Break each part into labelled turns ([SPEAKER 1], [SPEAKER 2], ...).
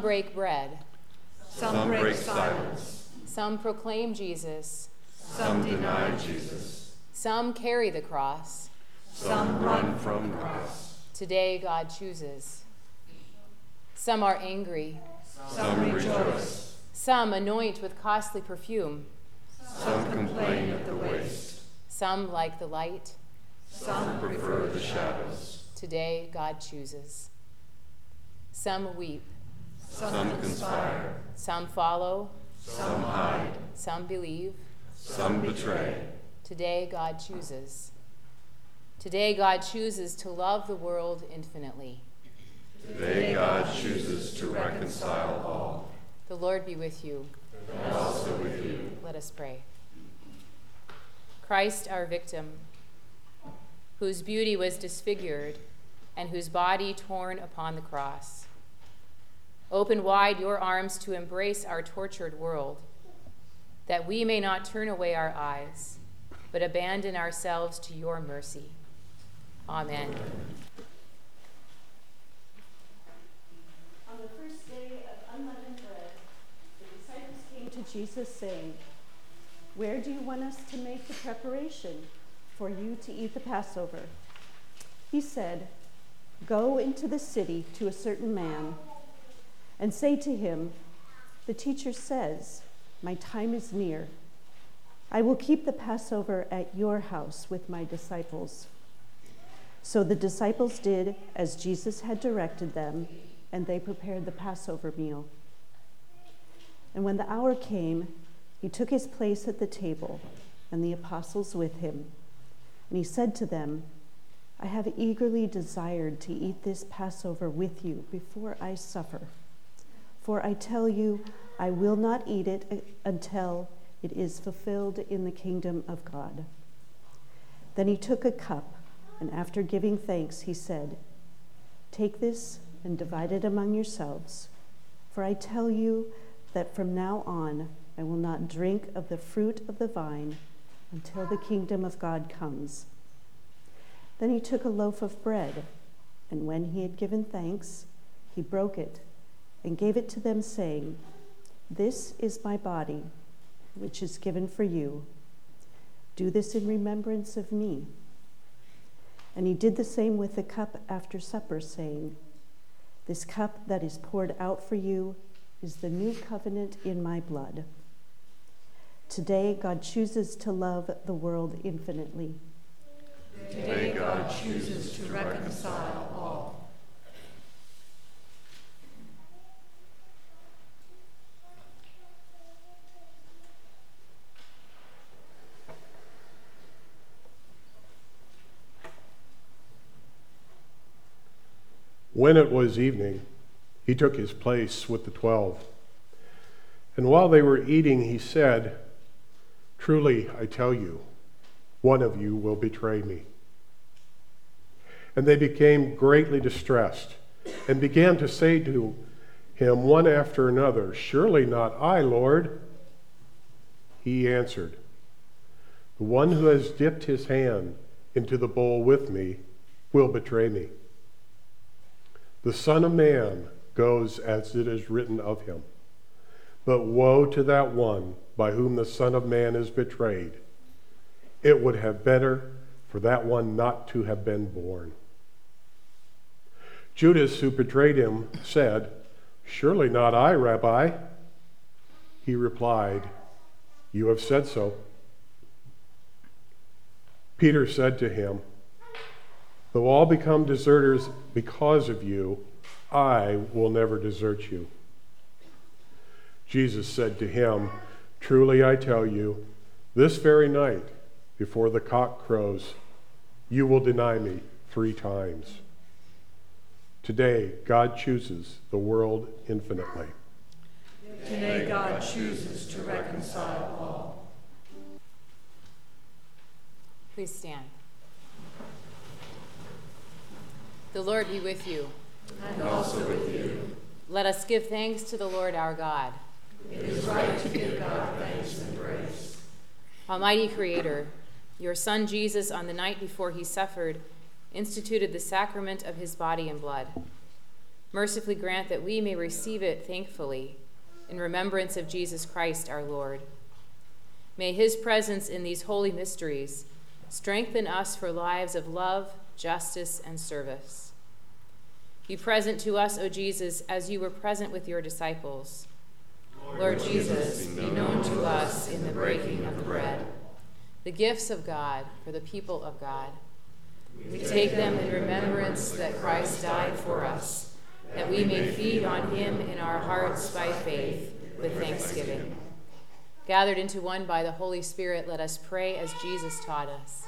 [SPEAKER 1] break bread.
[SPEAKER 2] Some break silence.
[SPEAKER 1] Some proclaim Jesus.
[SPEAKER 2] Some deny Jesus.
[SPEAKER 1] Some carry the cross.
[SPEAKER 2] Some run from the cross.
[SPEAKER 1] Today, God chooses. Some are angry.
[SPEAKER 2] Some rejoice.
[SPEAKER 1] Some anoint with costly perfume.
[SPEAKER 2] Some complain of the waste.
[SPEAKER 1] Some like the light.
[SPEAKER 2] Some prefer the shadows.
[SPEAKER 1] Today, God chooses. Some weep.
[SPEAKER 2] Some conspire.
[SPEAKER 1] Some follow.
[SPEAKER 2] Some hide.
[SPEAKER 1] Some believe.
[SPEAKER 2] Some betray.
[SPEAKER 1] Today, God chooses. Today, God chooses to love the world infinitely.
[SPEAKER 2] Today, God chooses to reconcile all.
[SPEAKER 1] The Lord be with you.
[SPEAKER 2] And also with you.
[SPEAKER 1] Let us pray. Christ, our victim, whose beauty was disfigured and whose body torn upon the cross. Open wide your arms to embrace our tortured world, that we may not turn away our eyes, but abandon ourselves to your mercy. Amen.
[SPEAKER 3] On the first day of unleavened bread, the disciples came to Jesus saying, Where do you want us to make the preparation for you to eat the Passover? He said, Go into the city to a certain man and say to him, The teacher says, My time is near. I will keep the Passover at your house with my disciples. So the disciples did as Jesus had directed them, and they prepared the Passover meal. And when the hour came, he took his place at the table, and the apostles with him. And he said to them, I have eagerly desired to eat this Passover with you before I suffer. For I tell you, I will not eat it uh, until it is fulfilled in the kingdom of God. Then he took a cup, and after giving thanks, he said, Take this and divide it among yourselves. For I tell you that from now on I will not drink of the fruit of the vine until the kingdom of God comes. Then he took a loaf of bread, and when he had given thanks, he broke it and gave it to them, saying, This is my body, which is given for you. Do this in remembrance of me. And he did the same with the cup after supper, saying, This cup that is poured out for you is the new covenant in my blood. Today, God chooses to love the world infinitely.
[SPEAKER 2] Today, God chooses to reconcile all.
[SPEAKER 4] When it was evening, he took his place with the twelve. And while they were eating, he said, Truly, I tell you, one of you will betray me. And they became greatly distressed and began to say to him one after another, Surely not I, Lord. He answered, The one who has dipped his hand into the bowl with me will betray me. The Son of Man goes as it is written of him. But woe to that one by whom the Son of Man is betrayed. It would have better for that one not to have been born. Judas, who betrayed him, said, Surely not I, Rabbi. He replied, You have said so. Peter said to him, Though all become deserters because of you, I will never desert you. Jesus said to him, Truly I tell you, this very night, before the cock crows, you will deny me three times. Today, God chooses the world infinitely.
[SPEAKER 2] Today, God chooses to reconcile all.
[SPEAKER 1] Please stand. The Lord be with you.
[SPEAKER 2] And also with you.
[SPEAKER 1] Let us give thanks to the Lord our God.
[SPEAKER 2] It is right to give God thanks and praise.
[SPEAKER 1] Almighty Creator, your Son Jesus, on the night before he suffered, instituted the sacrament of his body and blood. Mercifully grant that we may receive it thankfully in remembrance of Jesus Christ our Lord. May his presence in these holy mysteries strengthen us for lives of love, justice, and service. Be present to us, O Jesus, as you were present with your disciples. Lord Jesus, be known to us in the breaking of the bread. The gifts of God for the people of God. We take them in remembrance that Christ died for us, that we may feed on him in our hearts by faith with thanksgiving. Gathered into one by the Holy Spirit, let us pray as Jesus taught us.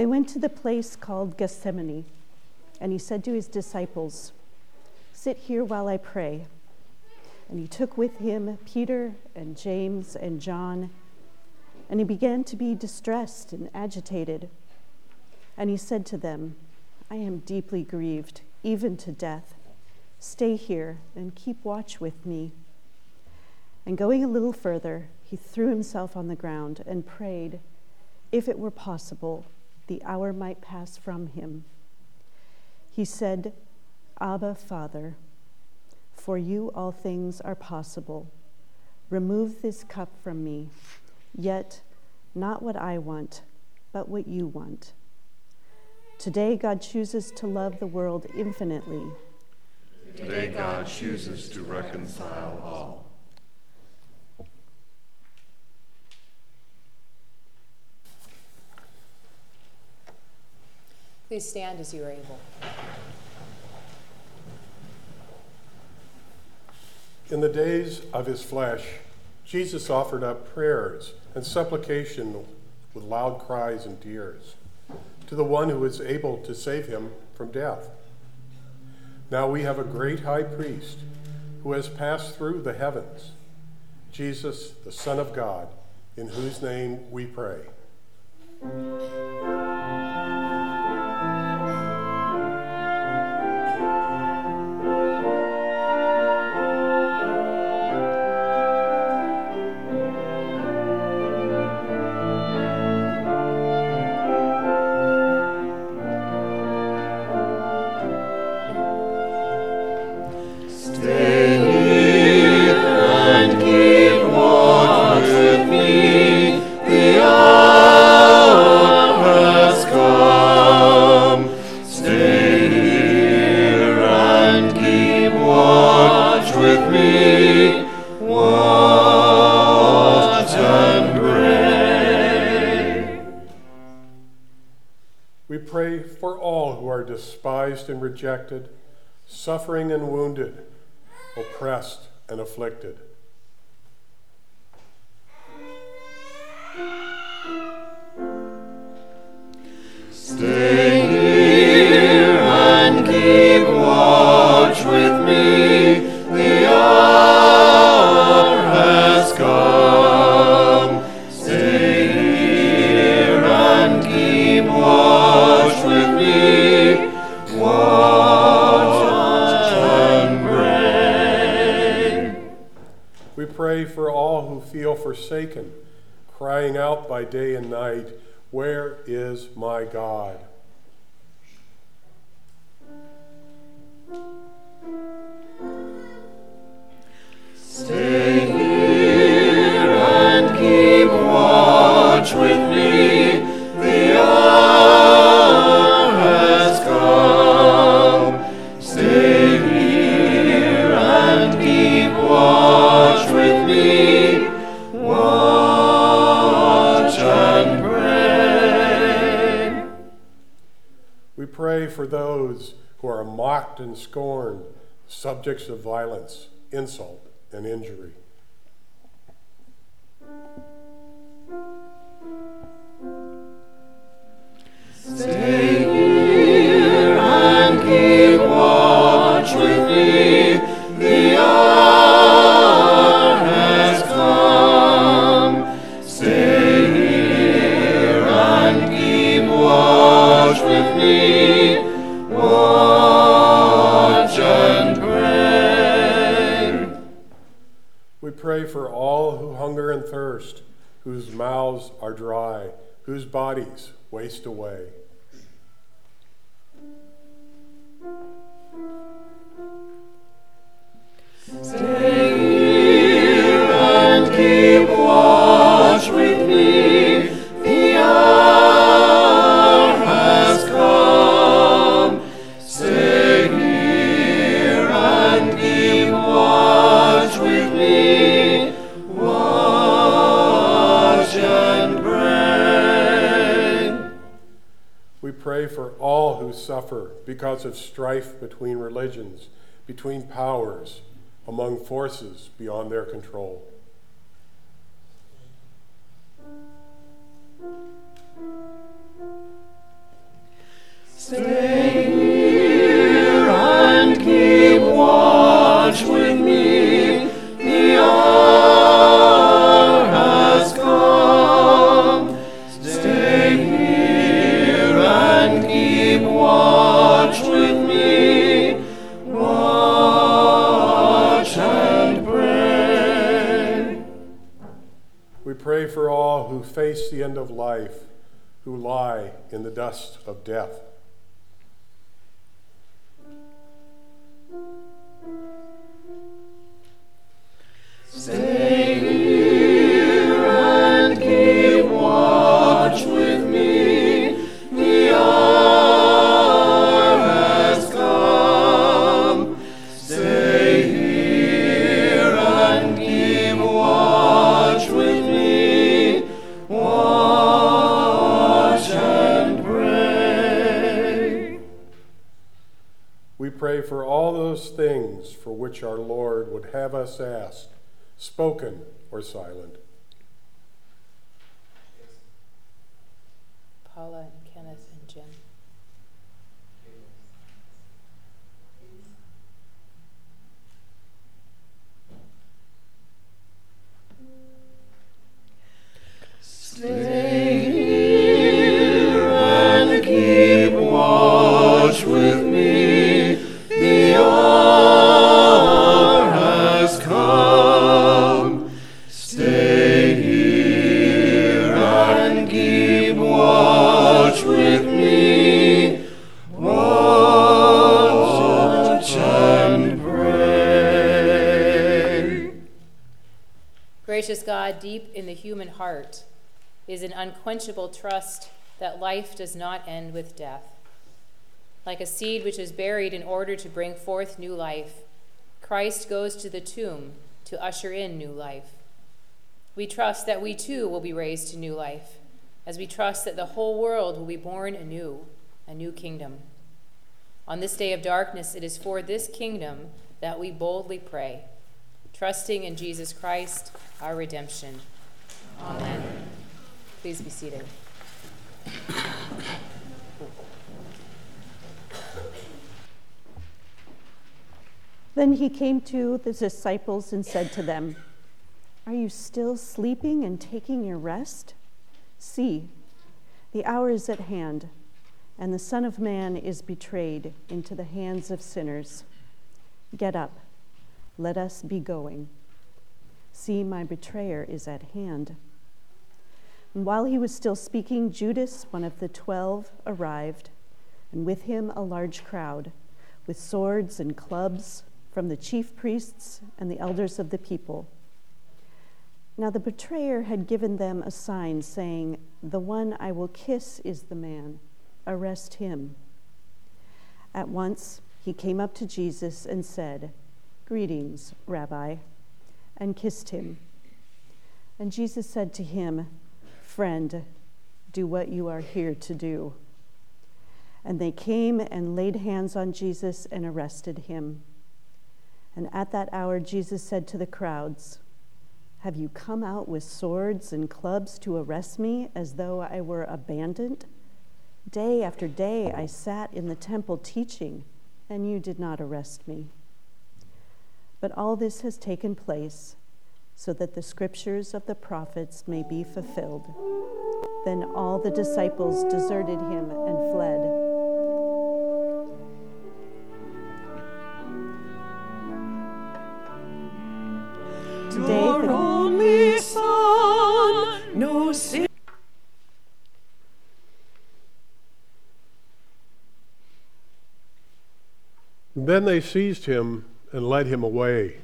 [SPEAKER 3] They went to the place called Gethsemane, and he said to his disciples, Sit here while I pray. And he took with him Peter and James and John, and he began to be distressed and agitated. And he said to them, I am deeply grieved, even to death. Stay here and keep watch with me. And going a little further, he threw himself on the ground and prayed, if it were possible, the hour might pass from him. He said, Abba, Father, for you all things are possible. Remove this cup from me, yet not what I want, but what you want. Today, God chooses to love the world infinitely.
[SPEAKER 5] Today, God chooses to reconcile all.
[SPEAKER 1] Please stand as you are able.
[SPEAKER 2] In the days of his flesh, Jesus offered up prayers and supplication with loud cries and tears to the one who was able to save him from death. Now we have a great high priest who has passed through the heavens, Jesus, the Son of God, in whose name we pray. Pray for those who are mocked and scorned, subjects of violence, insult, and injury.
[SPEAKER 5] Stay
[SPEAKER 4] hunger and thirst, whose mouths are dry, whose bodies waste away. Forces beyond their control.
[SPEAKER 2] Stay
[SPEAKER 4] for which our Lord would have us ask, spoken or silent.
[SPEAKER 1] Paula and Kenneth and Jim.
[SPEAKER 2] Stay
[SPEAKER 1] God, deep in the human heart is an unquenchable trust that life does not end with death. Like a seed which is buried in order to bring forth new life, Christ goes to the tomb to usher in new life. We trust that we too will be raised to new life, as we trust that the whole world will be born anew, a new kingdom. On this day of darkness, it is for this kingdom that we boldly pray, trusting in Jesus Christ, our redemption. Amen. Please be seated.
[SPEAKER 3] Then he came to the disciples and said to them, Are you still sleeping and taking your rest? See, the hour is at hand, and the Son of Man is betrayed into the hands of sinners. Get up, let us be going. See, my betrayer is at hand. And while he was still speaking, Judas, one of the twelve, arrived, and with him a large crowd, with swords and clubs from the chief priests and the elders of the people. Now the betrayer had given them a sign, saying, The one I will kiss is the man. Arrest him. At once he came up to Jesus and said, Greetings, Rabbi, and kissed him. And Jesus said to him, Friend, do what you are here to do. And they came and laid hands on Jesus and arrested him. And at that hour, Jesus said to the crowds, Have you come out with swords and clubs to arrest me as though I were a bandit? Day after day I sat in the temple teaching, and you did not arrest me. But all this has taken place so that the scriptures of the prophets may be fulfilled. Then all the disciples deserted him and fled. Your only son, no sin.
[SPEAKER 4] Then they seized him and led him away,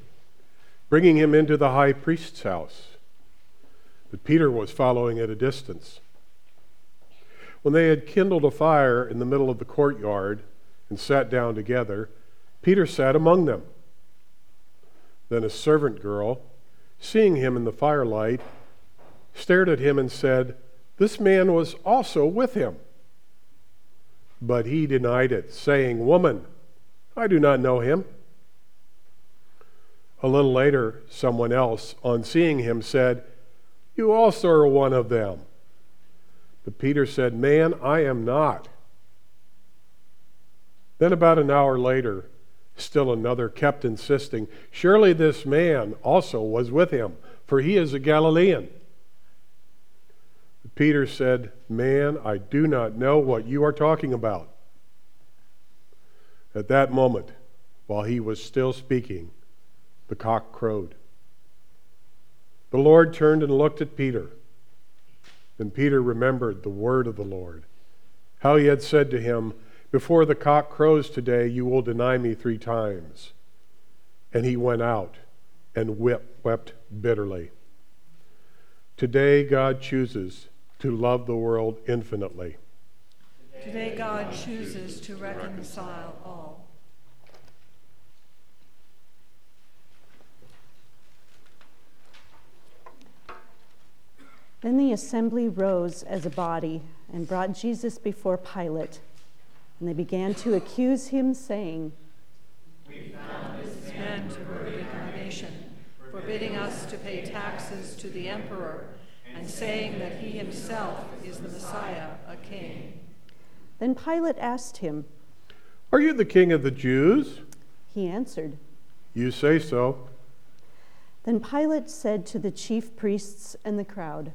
[SPEAKER 4] bringing him into the high priest's house. But Peter was following at a distance. When they had kindled a fire in the middle of the courtyard and sat down together, Peter sat among them. Then a servant girl, seeing him in the firelight, stared at him and said, This man was also with him. But he denied it, saying, Woman, I do not know him. A little later, someone else, on seeing him, said, You also are one of them. But Peter said, Man, I am not. Then, about an hour later, still another kept insisting, Surely this man also was with him, for he is a Galilean. Peter said, Man, I do not know what you are talking about. At that moment, while he was still speaking, the cock crowed. The Lord turned and looked at Peter. Then Peter remembered the word of the Lord, how he had said to him, Before the cock crows today, you will deny me three times. And he went out and wept, bitterly. Today, God chooses to love the world infinitely.
[SPEAKER 5] Today, God chooses to reconcile all.
[SPEAKER 3] Then the assembly rose as a body and brought Jesus before Pilate. And they began to accuse him, saying,
[SPEAKER 5] We found this man to murder our nation, forbidding us to pay taxes to the emperor, and saying that he himself is the Messiah, a king.
[SPEAKER 3] Then Pilate asked him.
[SPEAKER 4] Are you the king of the Jews?
[SPEAKER 3] He answered.
[SPEAKER 4] You say so.
[SPEAKER 3] Then Pilate said to the chief priests and the crowd,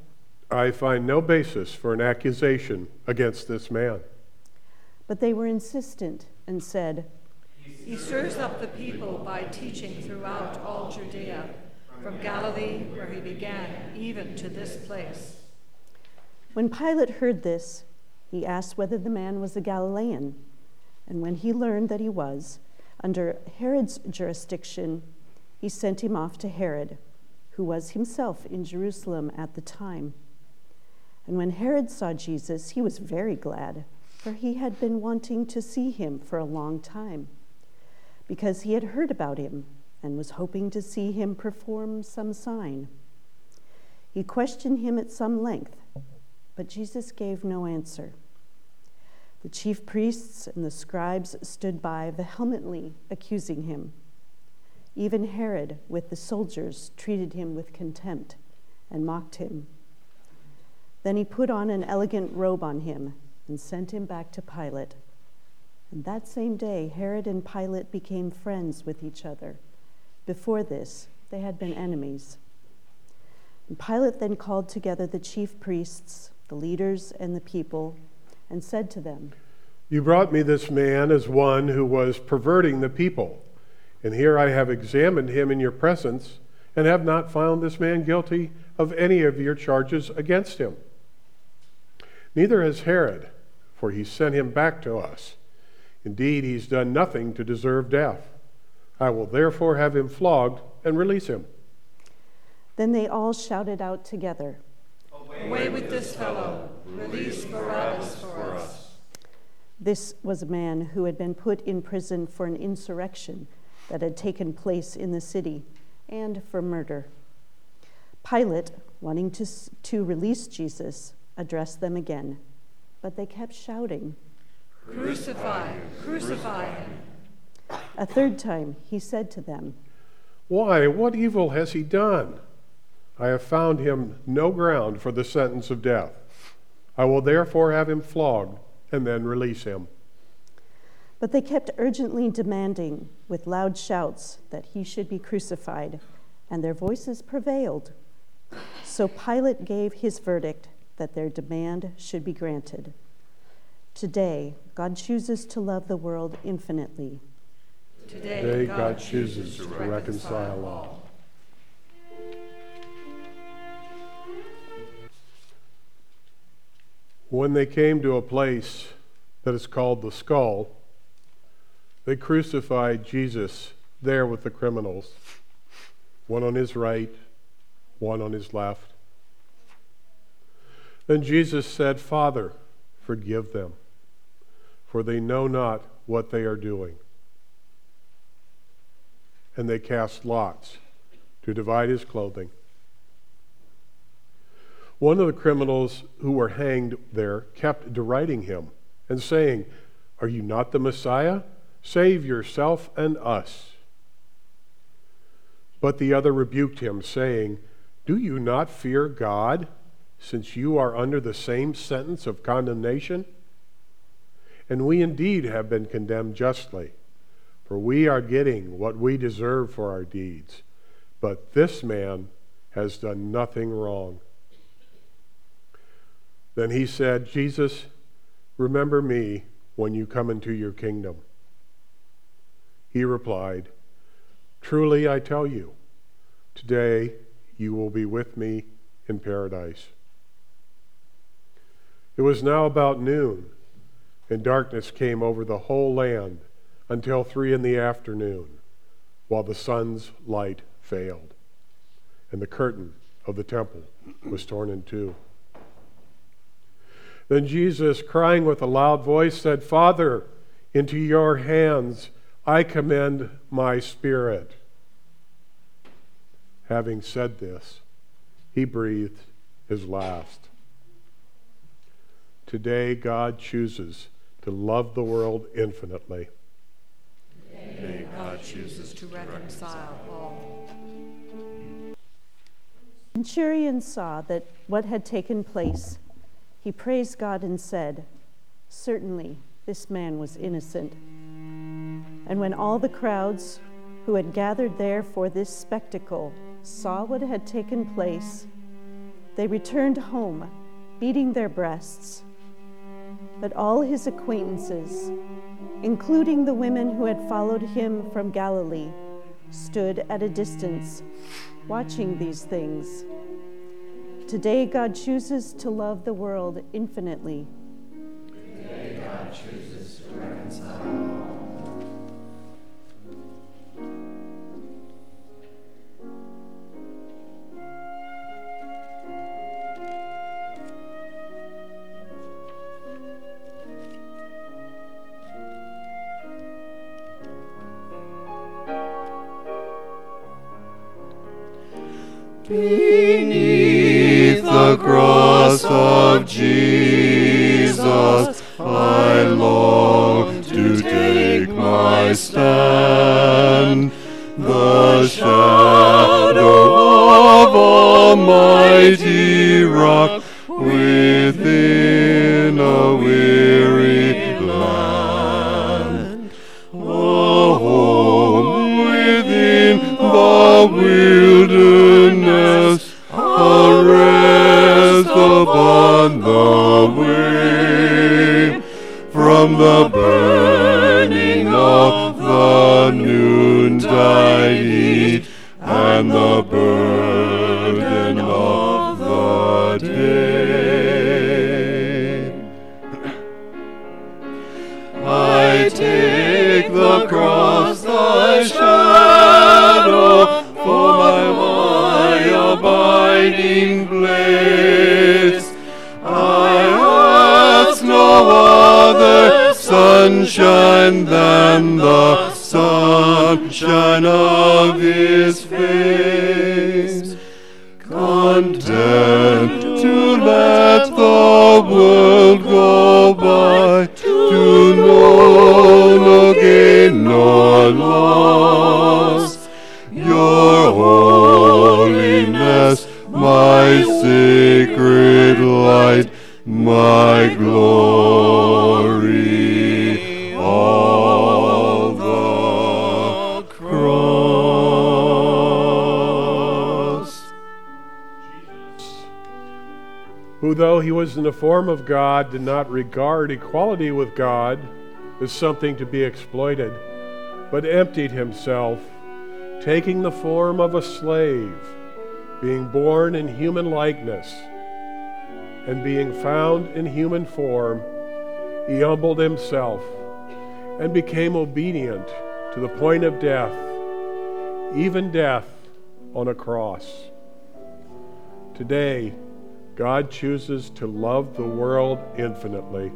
[SPEAKER 4] I find no basis for an accusation against this man.
[SPEAKER 3] But they were insistent and said,
[SPEAKER 5] He stirs up the people by teaching throughout all Judea, from Galilee, where he began, even to this place.
[SPEAKER 3] When Pilate heard this, he asked whether the man was a Galilean. And when he learned that he was, under Herod's jurisdiction, he sent him off to Herod, who was himself in Jerusalem at the time. And when Herod saw Jesus, he was very glad, for he had been wanting to see him for a long time, because he had heard about him and was hoping to see him perform some sign. He questioned him at some length, but Jesus gave no answer. The chief priests and the scribes stood by, vehemently accusing him. Even Herod, with the soldiers, treated him with contempt and mocked him. Then he put on an elegant robe on him and sent him back to Pilate. And that same day, Herod and Pilate became friends with each other. Before this, they had been enemies. And Pilate then called together the chief priests, the leaders, and the people, and said to them,
[SPEAKER 4] You brought me this man as one who was perverting the people. And here I have examined him in your presence and have not found this man guilty of any of your charges against him. Neither has Herod, for he sent him back to us. Indeed, he's done nothing to deserve death. I will therefore have him flogged and release him.
[SPEAKER 3] Then they all shouted out together,
[SPEAKER 5] Away with this fellow! Release Barabbas for us!
[SPEAKER 3] This was a man who had been put in prison for an insurrection that had taken place in the city and for murder. Pilate, wanting to, to release Jesus, addressed them again, but they kept shouting.
[SPEAKER 5] Crucify! Crucify him!
[SPEAKER 3] A third time he said to them,
[SPEAKER 4] Why, what evil has he done? I have found him no ground for the sentence of death. I will therefore have him flogged and then release him.
[SPEAKER 3] But they kept urgently demanding with loud shouts that he should be crucified, and their voices prevailed. So Pilate gave his verdict that their demand should be granted. Today, God chooses to love the world infinitely.
[SPEAKER 5] Today,
[SPEAKER 4] Today,
[SPEAKER 5] God,
[SPEAKER 4] God
[SPEAKER 5] chooses
[SPEAKER 4] chooses
[SPEAKER 5] to
[SPEAKER 4] to
[SPEAKER 5] reconcile
[SPEAKER 4] reconcile
[SPEAKER 5] all.
[SPEAKER 4] all. When they came to a place that is called the skull, They crucified Jesus there with the criminals, one on his right, one on his left. Then Jesus said, Father, forgive them, for they know not what they are doing. And they cast lots to divide his clothing. One of the criminals who were hanged there kept deriding him and saying, Are you not the Messiah? Save yourself and us. But the other rebuked him, saying, Do you not fear God, since you are under the same sentence of condemnation? And we indeed have been condemned justly, for we are getting what we deserve for our deeds. But this man has done nothing wrong. Then he said, Jesus, remember me when you come into your kingdom. He replied, Truly I tell you, today you will be with me in paradise. It was now about noon, and darkness came over the whole land until three in the afternoon, while the sun's light failed, and the curtain of the temple was torn in two. Then Jesus, crying with a loud voice, said, Father, into your hands I commend my spirit. Having said this, he breathed his last. Today, God chooses to love the world infinitely.
[SPEAKER 5] Today, God chooses to reconcile all.
[SPEAKER 3] Centurion saw that what had taken place. He praised God and said, Certainly, this man was innocent. And when all the crowds who had gathered there for this spectacle saw what had taken place, they returned home, beating their breasts. But all his acquaintances, including the women who had followed him from Galilee, stood at a distance, watching these things. Today, God chooses to love the world infinitely.
[SPEAKER 2] Today, God chooses to reconcile of Jesus, I long to take my stand. The shadow of Almighty Rock within a weary land. A home within the wilderness, upon the way from the burning of the noontide heat and the burden of the day. I take
[SPEAKER 4] who, though he was in the form of God, did not regard equality with God as something to be exploited, but emptied himself, taking the form of a slave, being born in human likeness, and being found in human form, he humbled himself and became obedient to the point of death, even death on a cross. Today, God chooses to love the world infinitely